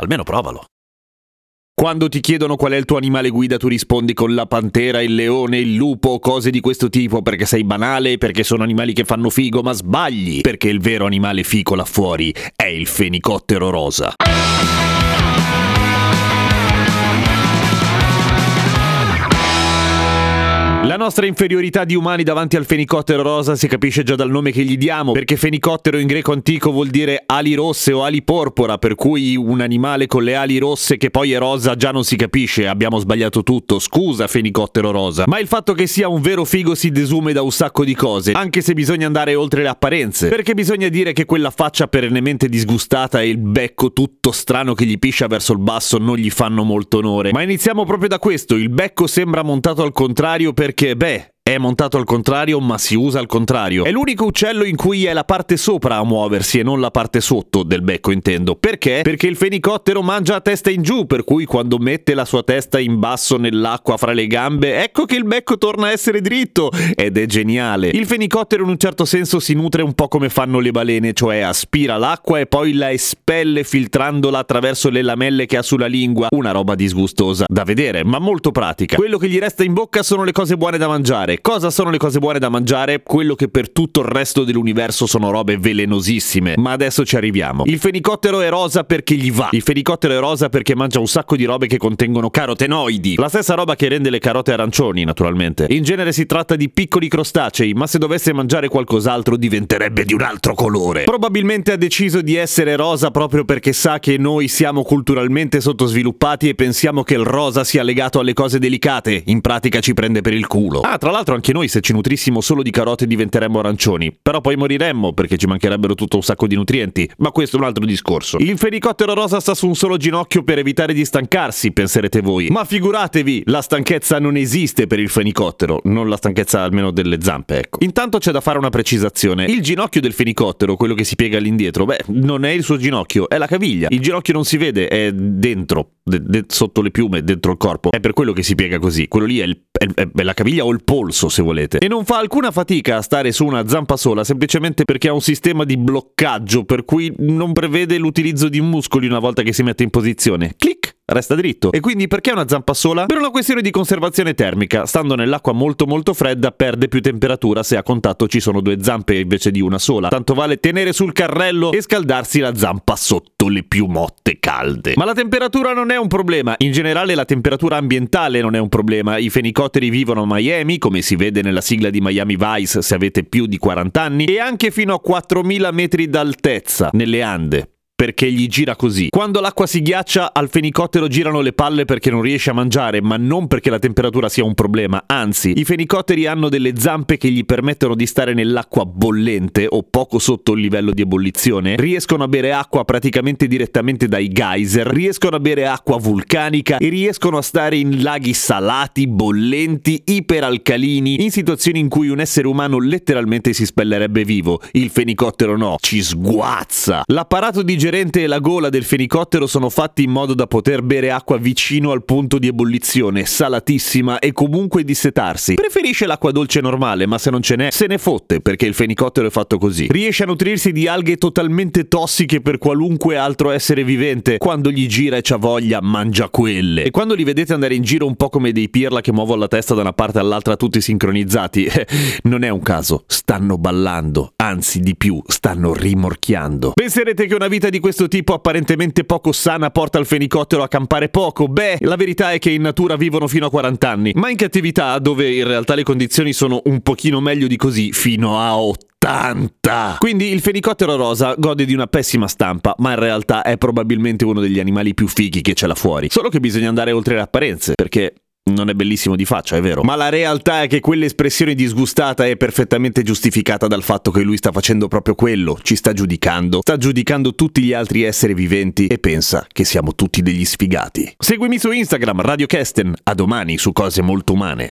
Almeno provalo. Quando ti chiedono qual è il tuo animale guida, tu rispondi con la pantera, il leone, il lupo, cose di questo tipo, perché sei banale, perché sono animali che fanno figo, ma sbagli, perché il vero animale fico là fuori è il fenicottero rosa. La nostra inferiorità di umani davanti al fenicottero rosa si capisce già dal nome che gli diamo, perché fenicottero in greco antico vuol dire ali rosse o ali porpora, per cui un animale con le ali rosse che poi è rosa già non si capisce, abbiamo sbagliato tutto, scusa fenicottero rosa. Ma il fatto che sia un vero figo si desume da un sacco di cose, anche se bisogna andare oltre le apparenze, perché bisogna dire che quella faccia perennemente disgustata e il becco tutto strano che gli piscia verso il basso non gli fanno molto onore. Ma iniziamo proprio da questo, il becco sembra montato al contrario perché perché, beh, è montato al contrario, ma si usa al contrario. È l'unico uccello in cui è la parte sopra a muoversi e non la parte sotto del becco, intendo. Perché? Perché il fenicottero mangia a testa in giù, per cui quando mette la sua testa in basso nell'acqua fra le gambe, ecco che il becco torna a essere dritto. Ed è geniale. Il fenicottero in un certo senso si nutre un po' come fanno le balene, cioè aspira l'acqua e poi la espelle filtrandola attraverso le lamelle che ha sulla lingua. Una roba disgustosa da vedere, ma molto pratica. Quello che gli resta in bocca sono le cose buone da mangiare Cosa sono le cose buone da mangiare? Quello che per tutto il resto dell'universo sono robe velenosissime. Ma adesso ci arriviamo. Il fenicottero è rosa perché gli va. Il fenicottero è rosa perché mangia un sacco di robe che contengono carotenoidi. La stessa roba che rende le carote arancioni, naturalmente. In genere si tratta di piccoli crostacei, ma se dovesse mangiare qualcos'altro diventerebbe di un altro colore. Probabilmente ha deciso di essere rosa proprio perché sa che noi siamo culturalmente sottosviluppati e pensiamo che il rosa sia legato alle cose delicate. In pratica ci prende per il culo. Ah, tra l'altro l'altro anche noi se ci nutrissimo solo di carote diventeremmo arancioni, però poi moriremmo perché ci mancherebbero tutto un sacco di nutrienti, ma questo è un altro discorso. Il fenicottero rosa sta su un solo ginocchio per evitare di stancarsi, penserete voi, ma figuratevi, la stanchezza non esiste per il fenicottero, non la stanchezza almeno delle zampe, ecco. Intanto c'è da fare una precisazione, il ginocchio del fenicottero, quello che si piega all'indietro, beh, non è il suo ginocchio, è la caviglia. Il ginocchio non si vede, è dentro, de- de- sotto le piume, dentro il corpo, è per quello che si piega così, quello lì è, il, è, è la caviglia o il polso polso se volete. E non fa alcuna fatica a stare su una zampa sola semplicemente perché ha un sistema di bloccaggio per cui non prevede l'utilizzo di muscoli una volta che si mette in posizione. Clic! Resta dritto. E quindi perché una zampa sola? Per una questione di conservazione termica. Stando nell'acqua molto molto fredda perde più temperatura se a contatto ci sono due zampe invece di una sola. Tanto vale tenere sul carrello e scaldarsi la zampa sotto le piumotte calde. Ma la temperatura non è un problema. In generale la temperatura ambientale non è un problema. I fenicotteri vivono a Miami, come si vede nella sigla di Miami Vice se avete più di 40 anni, e anche fino a 4000 metri d'altezza, nelle Ande perché gli gira così. Quando l'acqua si ghiaccia, al fenicottero girano le palle perché non riesce a mangiare, ma non perché la temperatura sia un problema. Anzi, i fenicotteri hanno delle zampe che gli permettono di stare nell'acqua bollente o poco sotto il livello di ebollizione. Riescono a bere acqua praticamente direttamente dai geyser, riescono a bere acqua vulcanica e riescono a stare in laghi salati, bollenti, iperalcalini, in situazioni in cui un essere umano letteralmente si spellerebbe vivo. Il fenicottero no, ci sguazza. L'apparato di digerente e la gola del fenicottero sono fatti in modo da poter bere acqua vicino al punto di ebollizione, salatissima e comunque dissetarsi. Preferisce l'acqua dolce normale, ma se non ce n'è, se ne fotte, perché il fenicottero è fatto così. Riesce a nutrirsi di alghe totalmente tossiche per qualunque altro essere vivente. Quando gli gira e c'ha voglia, mangia quelle. E quando li vedete andare in giro un po' come dei pirla che muovono la testa da una parte all'altra tutti sincronizzati, eh, non è un caso, stanno ballando, anzi di più, stanno rimorchiando. Penserete che una vita di questo tipo apparentemente poco sana porta il fenicottero a campare poco? Beh, la verità è che in natura vivono fino a 40 anni, ma in cattività, dove in realtà le condizioni sono un pochino meglio di così, fino a 80. Quindi il fenicottero rosa gode di una pessima stampa, ma in realtà è probabilmente uno degli animali più fighi che c'è là fuori. Solo che bisogna andare oltre le apparenze, perché Non è bellissimo di faccia, è vero. Ma la realtà è che quell'espressione disgustata è perfettamente giustificata dal fatto che lui sta facendo proprio quello, ci sta giudicando, sta giudicando tutti gli altri esseri viventi e pensa che siamo tutti degli sfigati. Seguimi su Instagram, Radio Kesten. A domani su cose molto umane.